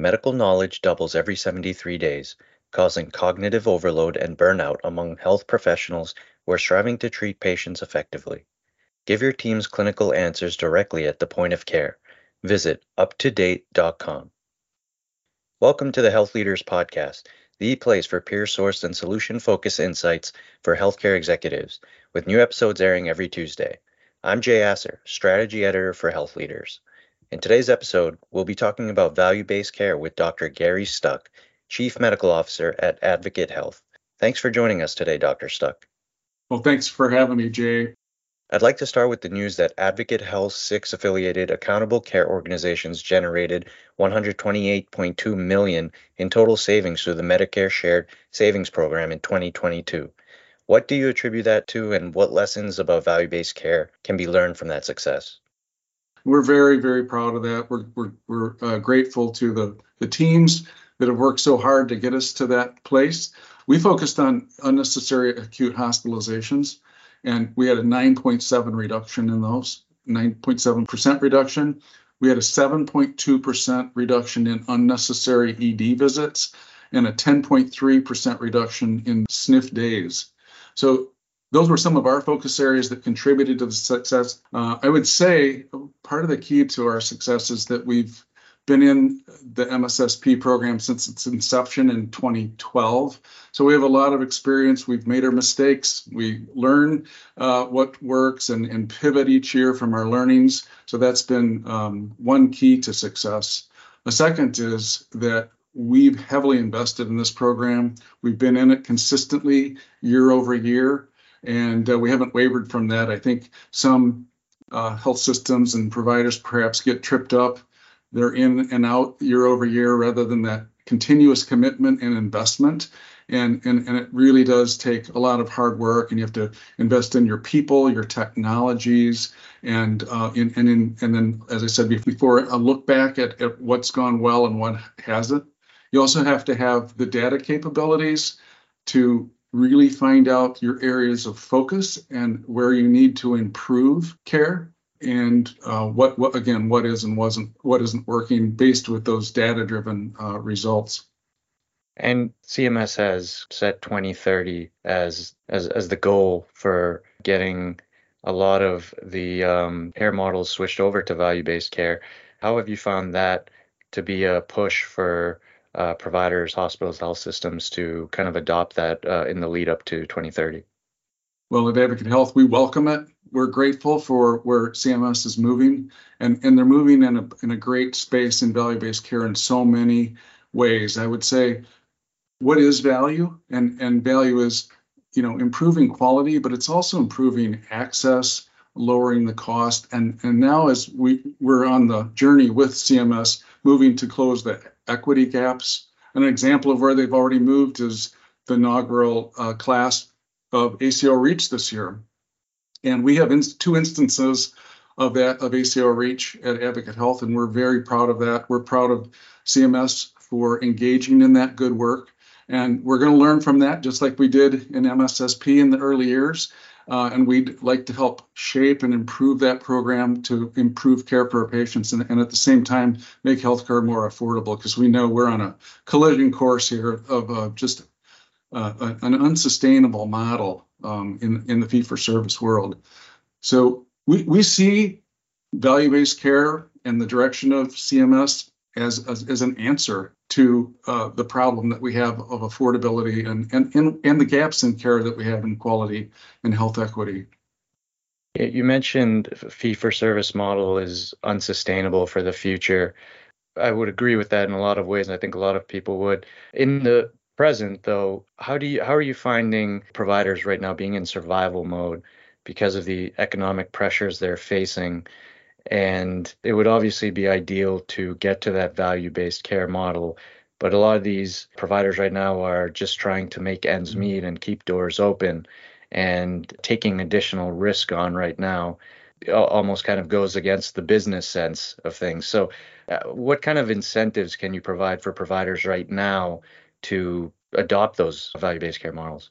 Medical knowledge doubles every 73 days, causing cognitive overload and burnout among health professionals who are striving to treat patients effectively. Give your teams clinical answers directly at the point of care. Visit uptodate.com. Welcome to the Health Leaders Podcast, the place for peer sourced and solution focused insights for healthcare executives, with new episodes airing every Tuesday. I'm Jay Asser, strategy editor for Health Leaders. In today's episode, we'll be talking about value based care with Dr. Gary Stuck, Chief Medical Officer at Advocate Health. Thanks for joining us today, Dr. Stuck. Well, thanks for having me, Jay. I'd like to start with the news that Advocate Health's six affiliated accountable care organizations generated 128.2 million in total savings through the Medicare Shared Savings Program in 2022. What do you attribute that to, and what lessons about value based care can be learned from that success? We're very, very proud of that. We're, we're, we're uh, grateful to the, the teams that have worked so hard to get us to that place. We focused on unnecessary acute hospitalizations, and we had a 9.7 reduction in those, 9.7% reduction. We had a 7.2% reduction in unnecessary ED visits and a 10.3% reduction in SNF days. So those were some of our focus areas that contributed to the success. Uh, I would say part of the key to our success is that we've been in the MSSP program since its inception in 2012. So we have a lot of experience. We've made our mistakes. We learn uh, what works and, and, pivot each year from our learnings. So that's been um, one key to success. The second is that we've heavily invested in this program. We've been in it consistently year over year and uh, we haven't wavered from that. I think some uh, health systems and providers perhaps get tripped up. They're in and out year over year rather than that continuous commitment and investment. And, and, and it really does take a lot of hard work, and you have to invest in your people, your technologies, and uh, in, and in, and then, as I said before, a look back at, at what's gone well and what hasn't. You also have to have the data capabilities to really find out your areas of focus and where you need to improve care and uh, what, what again what is and wasn't what isn't working based with those data driven uh, results and CMS has set 2030 as as as the goal for getting a lot of the um, care models switched over to value based care. How have you found that to be a push for uh, providers, hospitals, health systems to kind of adopt that uh, in the lead up to 2030? Well, at Advocate Health, we welcome it. We're grateful for where CMS is moving, and, and they're moving in a, in a great space in value based care in so many ways. I would say, what is value? And, and value is you know improving quality, but it's also improving access, lowering the cost. And, and now, as we, we're on the journey with CMS, moving to close the equity gaps. An example of where they've already moved is the inaugural uh, class of ACO REACH this year. And we have in, two instances of that of ACO REACH at Advocate Health, and we're very proud of that. We're proud of CMS for engaging in that good work. And we're going to learn from that, just like we did in MSSP in the early years. Uh, and we'd like to help shape and improve that program to improve care for our patients and, and at the same time make healthcare more affordable because we know we're on a collision course here of uh, just uh, an unsustainable model um, in, in the fee for service world. So we, we see value based care and the direction of CMS as, as, as an answer to uh, the problem that we have of affordability and, and, and, and the gaps in care that we have in quality and health equity. You mentioned fee for service model is unsustainable for the future. I would agree with that in a lot of ways, and I think a lot of people would. In the present, though, how do you how are you finding providers right now being in survival mode because of the economic pressures they're facing? And it would obviously be ideal to get to that value based care model. But a lot of these providers right now are just trying to make ends mm-hmm. meet and keep doors open and taking additional risk on right now almost kind of goes against the business sense of things. So, uh, what kind of incentives can you provide for providers right now to adopt those value based care models?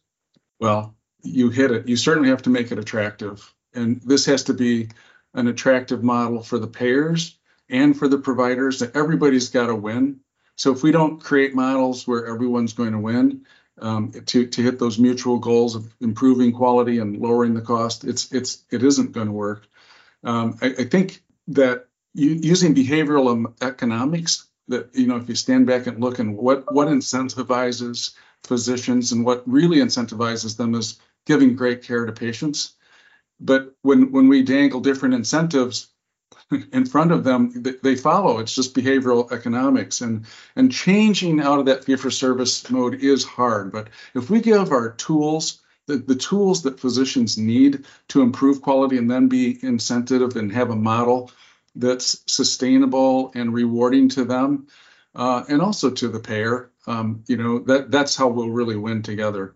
Well, you hit it. You certainly have to make it attractive. And this has to be an attractive model for the payers and for the providers. That everybody's got to win. So if we don't create models where everyone's going to win um, to to hit those mutual goals of improving quality and lowering the cost, it's it's it isn't going to work. Um, I, I, think that using behavioral economics, that you know, if you stand back and look and what what incentivizes physicians and what really incentivizes them is giving great care to patients. But when when we dangle different incentives in front of them, they follow. It's just behavioral economics, and and changing out of that fee for service mode is hard. But if we give our tools the, the tools that physicians need to improve quality and then be incentive and have a model that's sustainable and rewarding to them uh, and also to the payer um, you know that that's how we'll really win together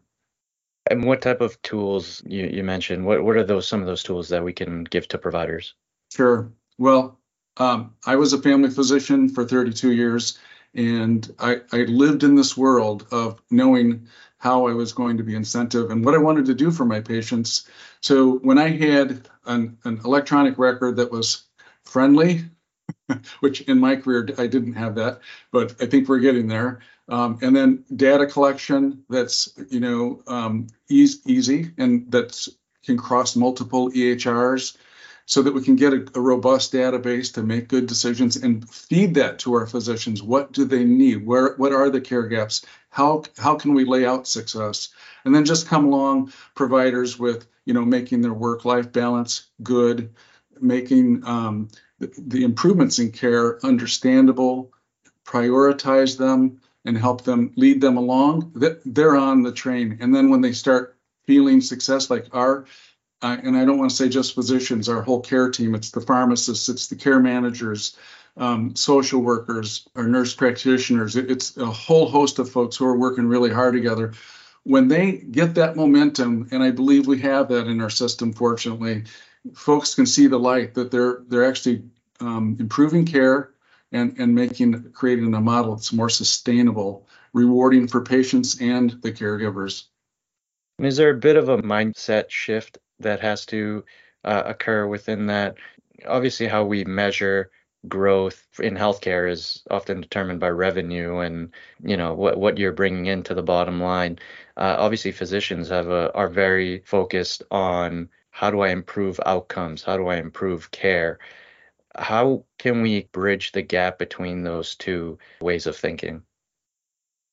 and what type of tools you, you mentioned what, what are those some of those tools that we can give to providers sure well um, i was a family physician for 32 years and I, I lived in this world of knowing how I was going to be incentive and what I wanted to do for my patients. So when I had an, an electronic record that was friendly, which in my career I didn't have that, but I think we're getting there. Um, and then data collection that's you know um, easy, easy and that can cross multiple EHRs so that we can get a, a, robust database to make good decisions and feed that to our physicians. What do they need? Where what are the care gaps? How how can we lay out success? And then just come along providers with you know making their work life balance good, making um, the, the improvements in care understandable, prioritize them and help them lead them along. That they're on the train. And then when they start feeling success like our uh, and I don't want to say just physicians, our whole care team, it's the pharmacists, it's the care managers, um, social workers, our nurse practitioners. It, it's a whole host of folks who are working really hard together. When they get that momentum, and I believe we have that in our system, fortunately, folks can see the light that they're they're actually um, improving care and and making creating a model that's more sustainable, rewarding for patients and the caregivers. Is there a bit of a mindset shift that has to uh, occur within that. Obviously, how we measure growth in healthcare is often determined by revenue and you know what what you're bringing into the bottom line. Uh, obviously, physicians have a, are very focused on how do I improve outcomes, how do I improve care. How can we bridge the gap between those two ways of thinking?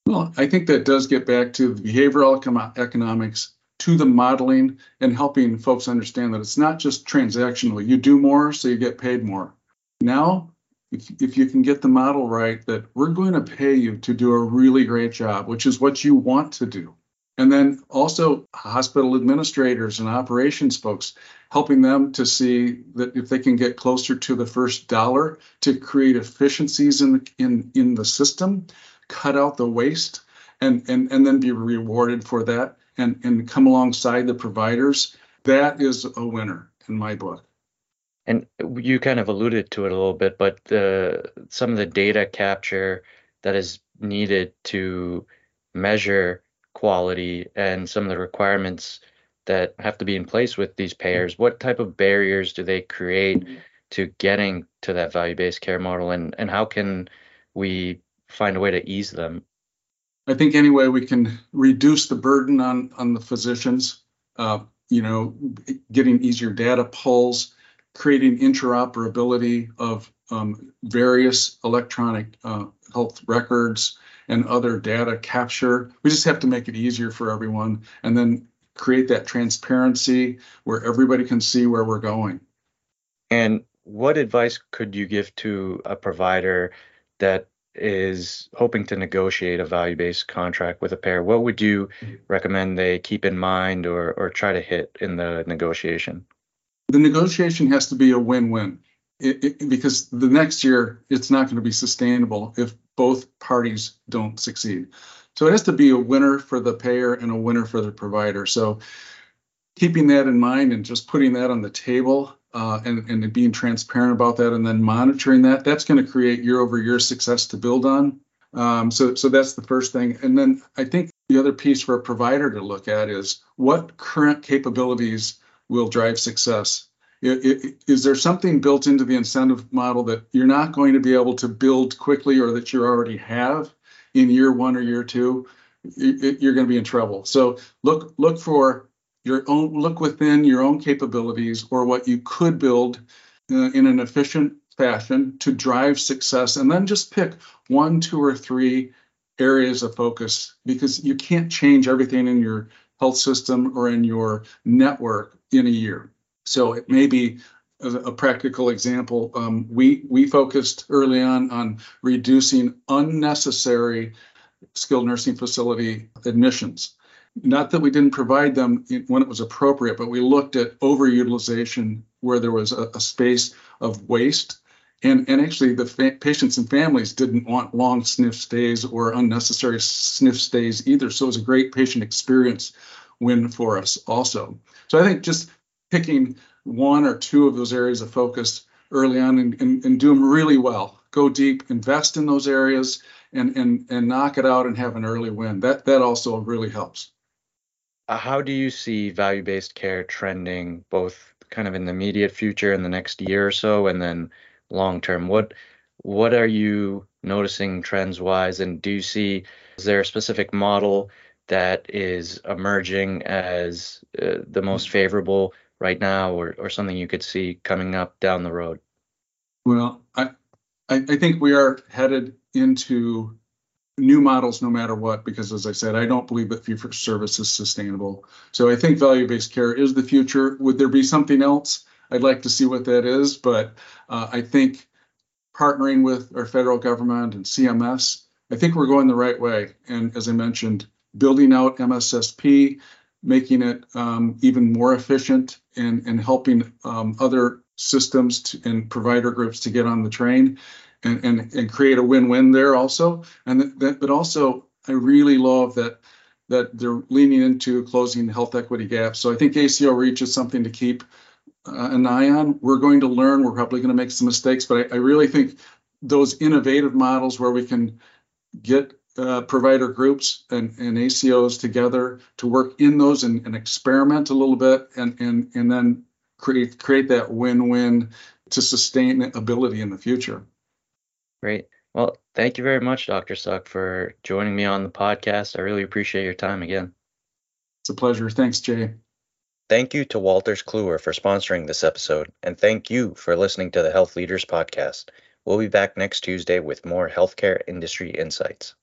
Well, I think that does get back to behavioral economics to the modeling and helping folks understand that it's not just transactional. You do more, so you get paid more. Now, if, if you can get the model right, that we're going to pay you to do a really great job, which is what you want to do. And then also hospital administrators and operations folks, helping them to see that if they can get closer to the first dollar to create efficiencies in the, in, in the system, cut out the waste, and, and, and then be rewarded for that and, and come alongside the providers, that is a winner in my book. And you kind of alluded to it a little bit, but the, some of the data capture that is needed to measure quality and some of the requirements that have to be in place with these payers, what type of barriers do they create to getting to that value-based care model and, and how can we find a way to ease them? I think anyway we can reduce the burden on on the physicians. Uh, you know, getting easier data pulls, creating interoperability of um, various electronic uh, health records and other data capture. We just have to make it easier for everyone, and then create that transparency where everybody can see where we're going. And what advice could you give to a provider that is hoping to negotiate a value based contract with a payer, what would you recommend they keep in mind or, or try to hit in the negotiation? The negotiation has to be a win win because the next year it's not going to be sustainable if both parties don't succeed. So it has to be a winner for the payer and a winner for the provider. So keeping that in mind and just putting that on the table uh, and, and being transparent about that and then monitoring that, that's going to create year over year success to build on. Um, so, so that's the first thing. And then I think the other piece for a provider to look at is what current capabilities will drive success. Is there something built into the incentive model that you're not going to be able to build quickly or that you already have in year one or year two? You're going to be in trouble. So look look for your own look within your own capabilities or what you could build uh, in an efficient fashion to drive success, and then just pick one, two, or three areas of focus because you can't change everything in your health system or in your network in a year. So it may be a, practical example. Um, we we focused early on on reducing unnecessary skilled nursing facility admissions. Not that we didn't provide them when it was appropriate, but we looked at overutilization where there was a, a space of waste and, and actually, the fa- patients and families didn't want long SNF stays or unnecessary SNF stays either. So it was a great patient experience win for us also. So I think just picking one or two of those areas of focus early on and, and, and do them really well, go deep, invest in those areas, and, and, and knock it out and have an early win. That, that also really helps. Uh, how do you see value based care trending both kind of in the immediate future in the next year or so and then long term? What what are you noticing trends wise, and do you see is there a specific model that is emerging as uh, the most favorable right now, or or something you could see coming up down the road? Well, I I, think we are headed into new models no matter what because as i said i don't believe that fee for service is sustainable so i think value based care is the future would there be something else I'd like to see what that is, but uh, I think partnering with our federal government and CMS, I think we're going the right way. And as I mentioned, building out MSSP, making it um, even more efficient, and, and helping um, other systems to, and provider groups to get on the train and, and, and create a win-win there also. And that, but also, I really love that that they're leaning into closing health equity gaps. So I think ACO REACH is something to keep uh, an eye on. We're going to learn. We're probably going to make some mistakes, but I, I really think those innovative models where we can get uh, provider groups and, and ACOs together to work in those and, and experiment a little bit and, and, and then create create that win-win to sustain ability in the future. Great. Well, thank you very much, Dr. Stuck, for joining me on the podcast. I really appreciate your time again. It's a pleasure. Thanks, Jay. Thank you to Wolters Kluwer for sponsoring this episode, and thank you for listening to the Health Leaders Podcast. We'll be back next Tuesday with more healthcare industry insights.